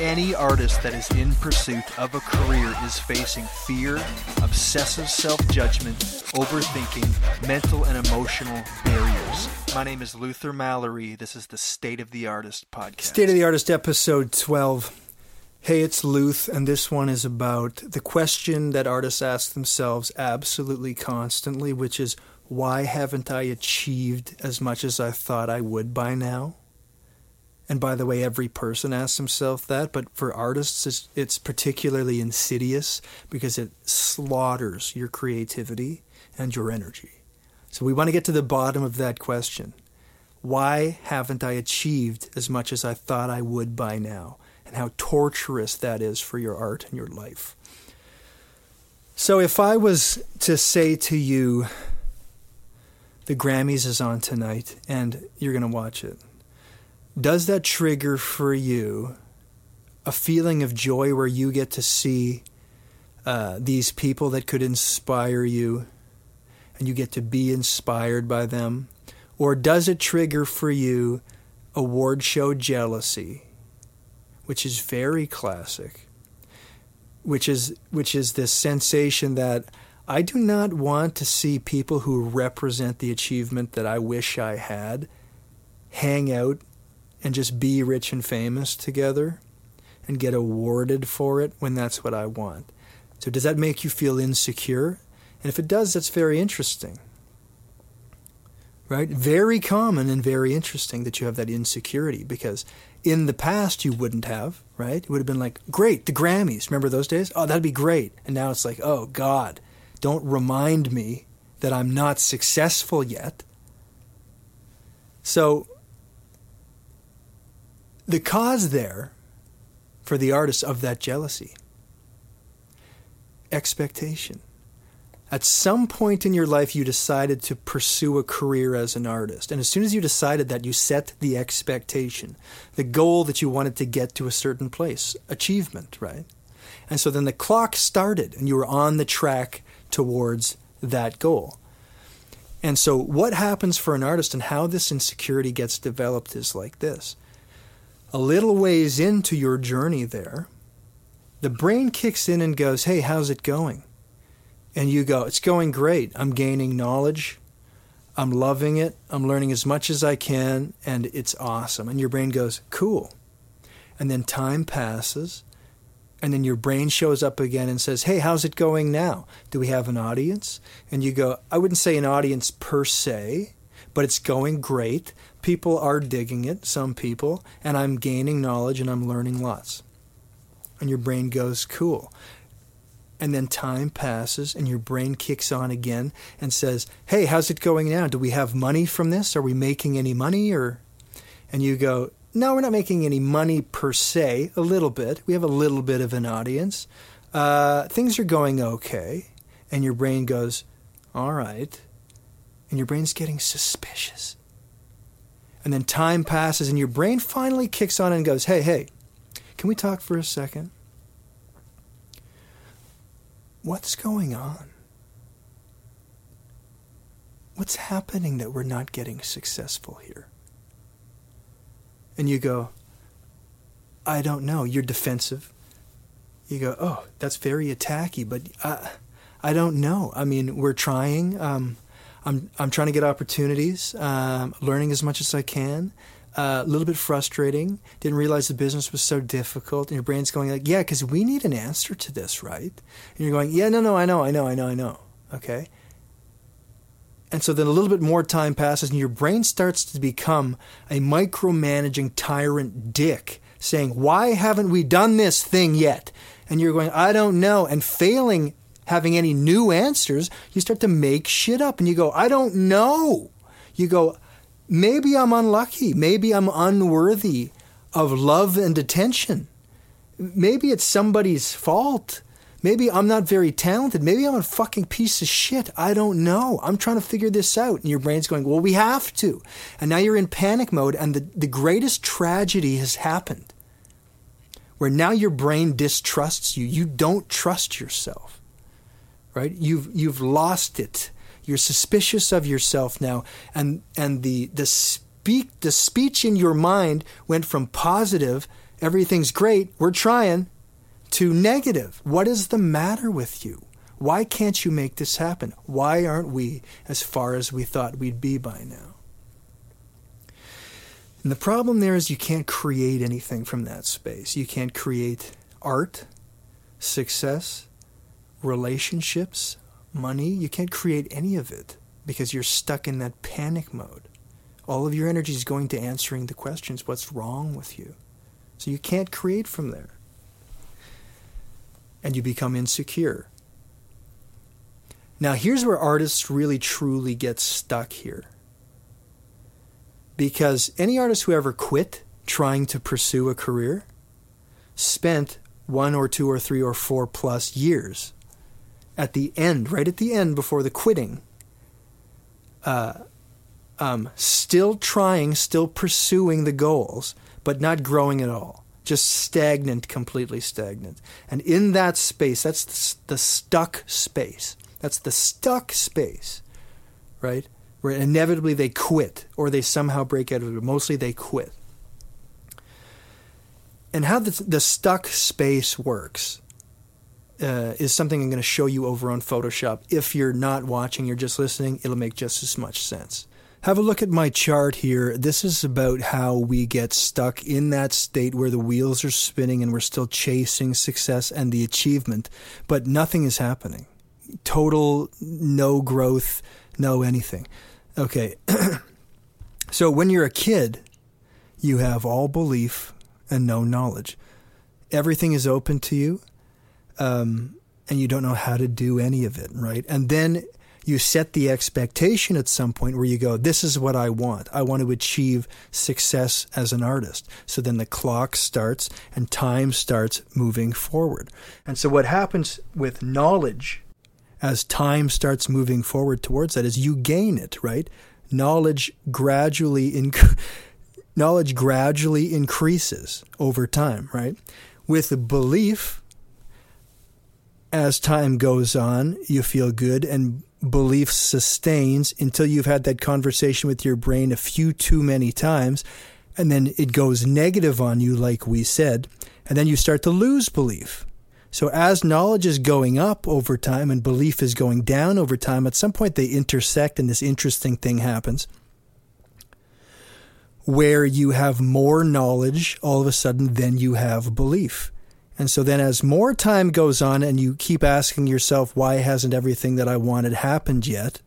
Any artist that is in pursuit of a career is facing fear, obsessive self judgment, overthinking, mental and emotional barriers. My name is Luther Mallory. This is the State of the Artist podcast. State of the Artist, episode 12. Hey, it's Luth, and this one is about the question that artists ask themselves absolutely constantly, which is why haven't I achieved as much as I thought I would by now? And by the way, every person asks himself that, but for artists, it's, it's particularly insidious because it slaughters your creativity and your energy. So we want to get to the bottom of that question. Why haven't I achieved as much as I thought I would by now? And how torturous that is for your art and your life. So if I was to say to you, the Grammys is on tonight and you're going to watch it does that trigger for you a feeling of joy where you get to see uh, these people that could inspire you and you get to be inspired by them? Or does it trigger for you award show jealousy, which is very classic, which is, which is this sensation that I do not want to see people who represent the achievement that I wish I had hang out and just be rich and famous together and get awarded for it when that's what I want. So, does that make you feel insecure? And if it does, that's very interesting. Right? Very common and very interesting that you have that insecurity because in the past you wouldn't have, right? It would have been like, great, the Grammys. Remember those days? Oh, that'd be great. And now it's like, oh, God, don't remind me that I'm not successful yet. So, the cause there for the artist of that jealousy expectation. At some point in your life, you decided to pursue a career as an artist. And as soon as you decided that, you set the expectation, the goal that you wanted to get to a certain place, achievement, right? And so then the clock started and you were on the track towards that goal. And so, what happens for an artist and how this insecurity gets developed is like this a little ways into your journey there, the brain kicks in and goes, Hey, how's it going? And you go, It's going great. I'm gaining knowledge. I'm loving it. I'm learning as much as I can, and it's awesome. And your brain goes, Cool. And then time passes, and then your brain shows up again and says, Hey, how's it going now? Do we have an audience? And you go, I wouldn't say an audience per se, but it's going great people are digging it, some people, and I'm gaining knowledge and I'm learning lots. And your brain goes, cool. And then time passes and your brain kicks on again and says, hey, how's it going now? Do we have money from this? Are we making any money? Or, and you go, no, we're not making any money per se, a little bit. We have a little bit of an audience. Uh, things are going okay. And your brain goes, all right. And your brain's getting suspicious and then time passes and your brain finally kicks on and goes, hey, hey, can we talk for a second? What's going on? What's happening that we're not getting successful here? And you go, I don't know. You're defensive. You go, oh, that's very attacky, but I, I don't know. I mean, we're trying. Um, I'm I'm trying to get opportunities, um, learning as much as I can. Uh, a little bit frustrating. Didn't realize the business was so difficult. And your brain's going like, yeah, because we need an answer to this, right? And you're going, yeah, no, no, I know, I know, I know, I know. Okay. And so then a little bit more time passes, and your brain starts to become a micromanaging tyrant dick, saying, Why haven't we done this thing yet? And you're going, I don't know. And failing having any new answers, you start to make shit up and you go, I don't know. You go, maybe I'm unlucky. Maybe I'm unworthy of love and attention. Maybe it's somebody's fault. Maybe I'm not very talented. Maybe I'm a fucking piece of shit. I don't know. I'm trying to figure this out. And your brain's going, well, we have to. And now you're in panic mode, and the, the greatest tragedy has happened where now your brain distrusts you. You don't trust yourself right? You've you've lost it. You're suspicious of yourself now, and and the the speak the speech in your mind went from positive, everything's great, we're trying, to negative. What is the matter with you? Why can't you make this happen? Why aren't we as far as we thought we'd be by now? And the problem there is you can't create anything from that space. You can't create art, success, relationships, money. You can't create any of it because you're stuck in that panic mode. All of your energy is going to answering the questions what's wrong with you? So you can't create from there. And you become insecure. Now, here's where artists really truly get stuck here. Because any artist who ever quit trying to pursue a career spent one or two or three or four plus years at the end, right at the end before the quitting, uh, um, still trying, still pursuing the goals, but not growing at all. Just stagnant, completely stagnant. And in that space, that's the stuck space. That's the stuck space, right? Where inevitably they quit or they somehow break out of it. But mostly they quit. And how the, the stuck space works uh, is something I'm going to show you over on Photoshop. If you're not watching, you're just listening, it'll make just as much sense. Have a look at my chart here. This is about how we get stuck in that state where the wheels are spinning and we're still chasing success and the achievement, but nothing is happening. Total no growth, no anything. Okay. so when you're a kid, you have all belief and no knowledge. Everything is open to you um, and you don't know how to do any of it, right? And then you set the expectation at some point where you go, This is what I want. I want to achieve success as an artist. So then the clock starts and time starts moving forward. And so what happens with knowledge as time starts moving forward towards that is you gain it, right? Knowledge gradually inc- knowledge gradually increases over time, right? With belief, as time goes on, you feel good and belief sustains until you've had that conversation with your brain a few too many times. And then it goes negative on you, like we said. And then you start to lose belief. So as knowledge is going up over time and belief is going down over time, at some point they intersect and this interesting thing happens where you have more knowledge all of a sudden than you have belief. And so then, as more time goes on and you keep asking yourself, why hasn't everything that I wanted happened yet?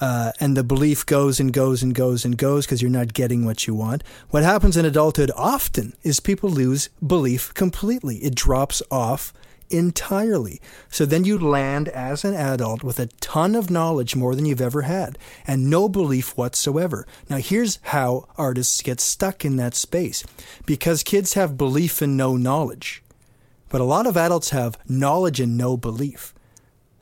Uh, and the belief goes and goes and goes and goes because you're not getting what you want. What happens in adulthood often is people lose belief completely. It drops off entirely. So then you land as an adult with a ton of knowledge more than you've ever had and no belief whatsoever. Now, here's how artists get stuck in that space because kids have belief and no knowledge. But a lot of adults have knowledge and no belief.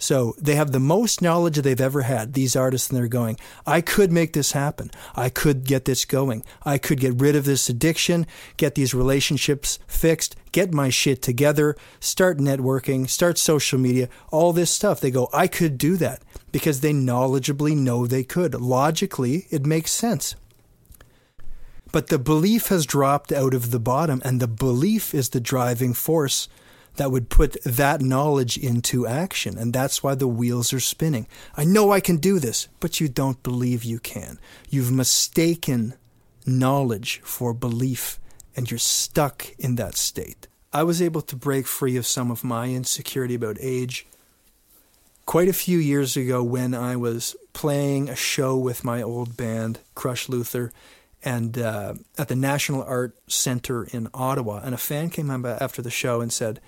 So they have the most knowledge they've ever had, these artists, and they're going, I could make this happen. I could get this going. I could get rid of this addiction, get these relationships fixed, get my shit together, start networking, start social media, all this stuff. They go, I could do that because they knowledgeably know they could. Logically, it makes sense. But the belief has dropped out of the bottom, and the belief is the driving force that would put that knowledge into action. And that's why the wheels are spinning. I know I can do this, but you don't believe you can. You've mistaken knowledge for belief, and you're stuck in that state. I was able to break free of some of my insecurity about age quite a few years ago when I was playing a show with my old band, Crush Luther and uh, at the National Art Center in Ottawa. And a fan came up after the show and said,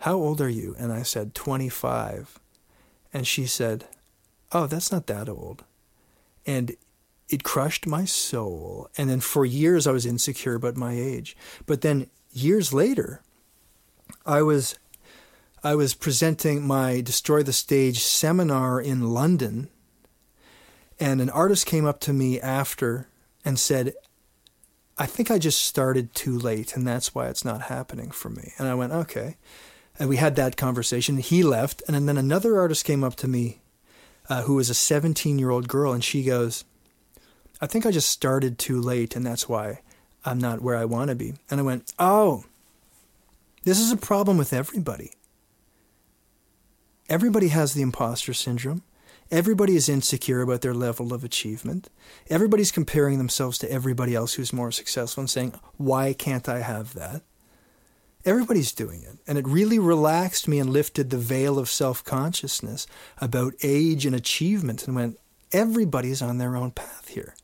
"How old are you?" And I said, "25." And she said, "Oh, that's not that old." And it crushed my soul. And then for years I was insecure about my age. But then years later, I was I was presenting my Destroy the Stage seminar in London, and an artist came up to me after and said, I think I just started too late, and that's why it's not happening for me. And I went, okay. And we had that conversation. He left, and then another artist came up to me uh, who was a 17 year old girl, and she goes, I think I just started too late, and that's why I'm not where I want to be. And I went, oh, this is a problem with everybody. Everybody has the imposter syndrome. Everybody is insecure about their level of achievement. Everybody's comparing themselves to everybody else who's more successful and saying, Why can't I have that? Everybody's doing it. And it really relaxed me and lifted the veil of self consciousness about age and achievement and went, Everybody's on their own path here.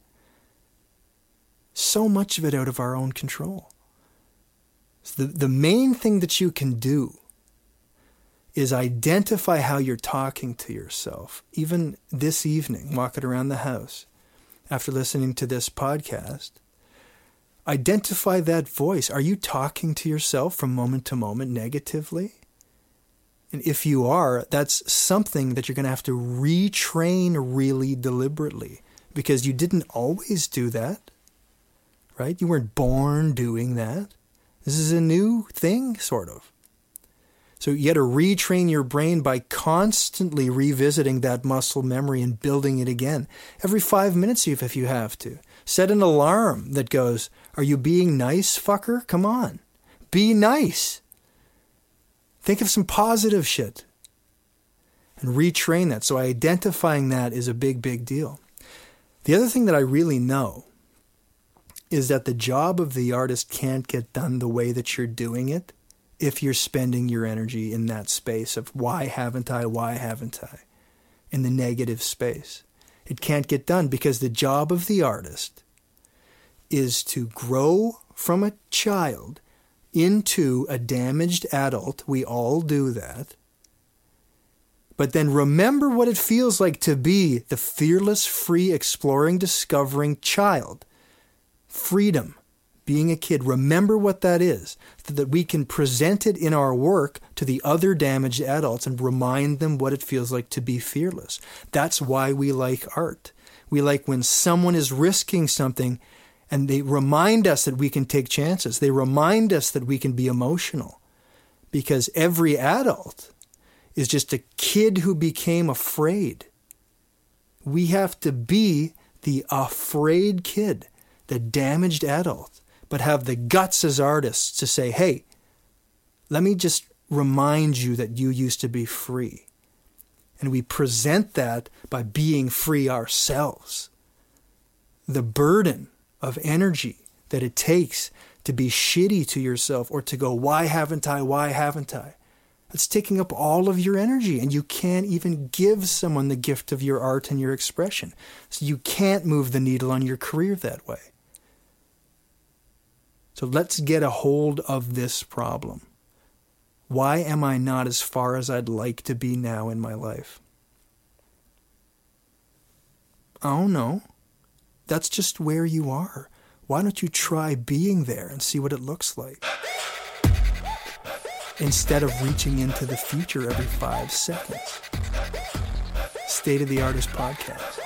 So much of it out of our own control. So the, the main thing that you can do is identify how you're talking to yourself. Even this evening, walking around the house after listening to this podcast, identify that voice. Are you talking to yourself from moment to moment negatively? And if you are, that's something that you're going to have to retrain really deliberately because you didn't always do that, right? You weren't born doing that. This is a new thing, sort of. So you got to retrain your brain by constantly revisiting that muscle memory and building it again. Every five minutes, if you have to. Set an alarm that goes, Are you being nice, fucker? Come on. Be nice. Think of some positive shit and retrain that. So identifying that is a big, big deal. The other thing that I really know is that the job of the artist can't get done the way that you're doing it if you're spending your energy in that space of why haven't I, why haven't I, in the negative space. It can't get done because the job of the artist is to grow from a child into a damaged adult. We all do that. But then remember what it feels like to be the fearless, free, exploring, discovering child. Freedom being a kid, remember what that is, so that we can present it in our work to the other damaged adults and remind them what it feels like to be fearless. That's why we like art. We like when someone is risking something and they remind us that we can take chances. They remind us that we can be emotional. Because every adult is just a kid who became afraid. We have to be the afraid kid, the damaged adult but have the guts as artists to say, hey, let me just remind you that you used to be free. And we present that by being free ourselves. The burden of energy that it takes to be shitty to yourself or to go, why haven't I? Why haven't I? It's taking up all of your energy, and you can't even give someone the gift of your art and your expression. So you can't move the needle on your career that way. So let's get a hold of this problem. Why am I not as far as I'd like to be now in my life? Oh no, that's just where you are. Why don't you try being there and see what it looks like? Instead of reaching into the future every five seconds. State of the Artist Podcast.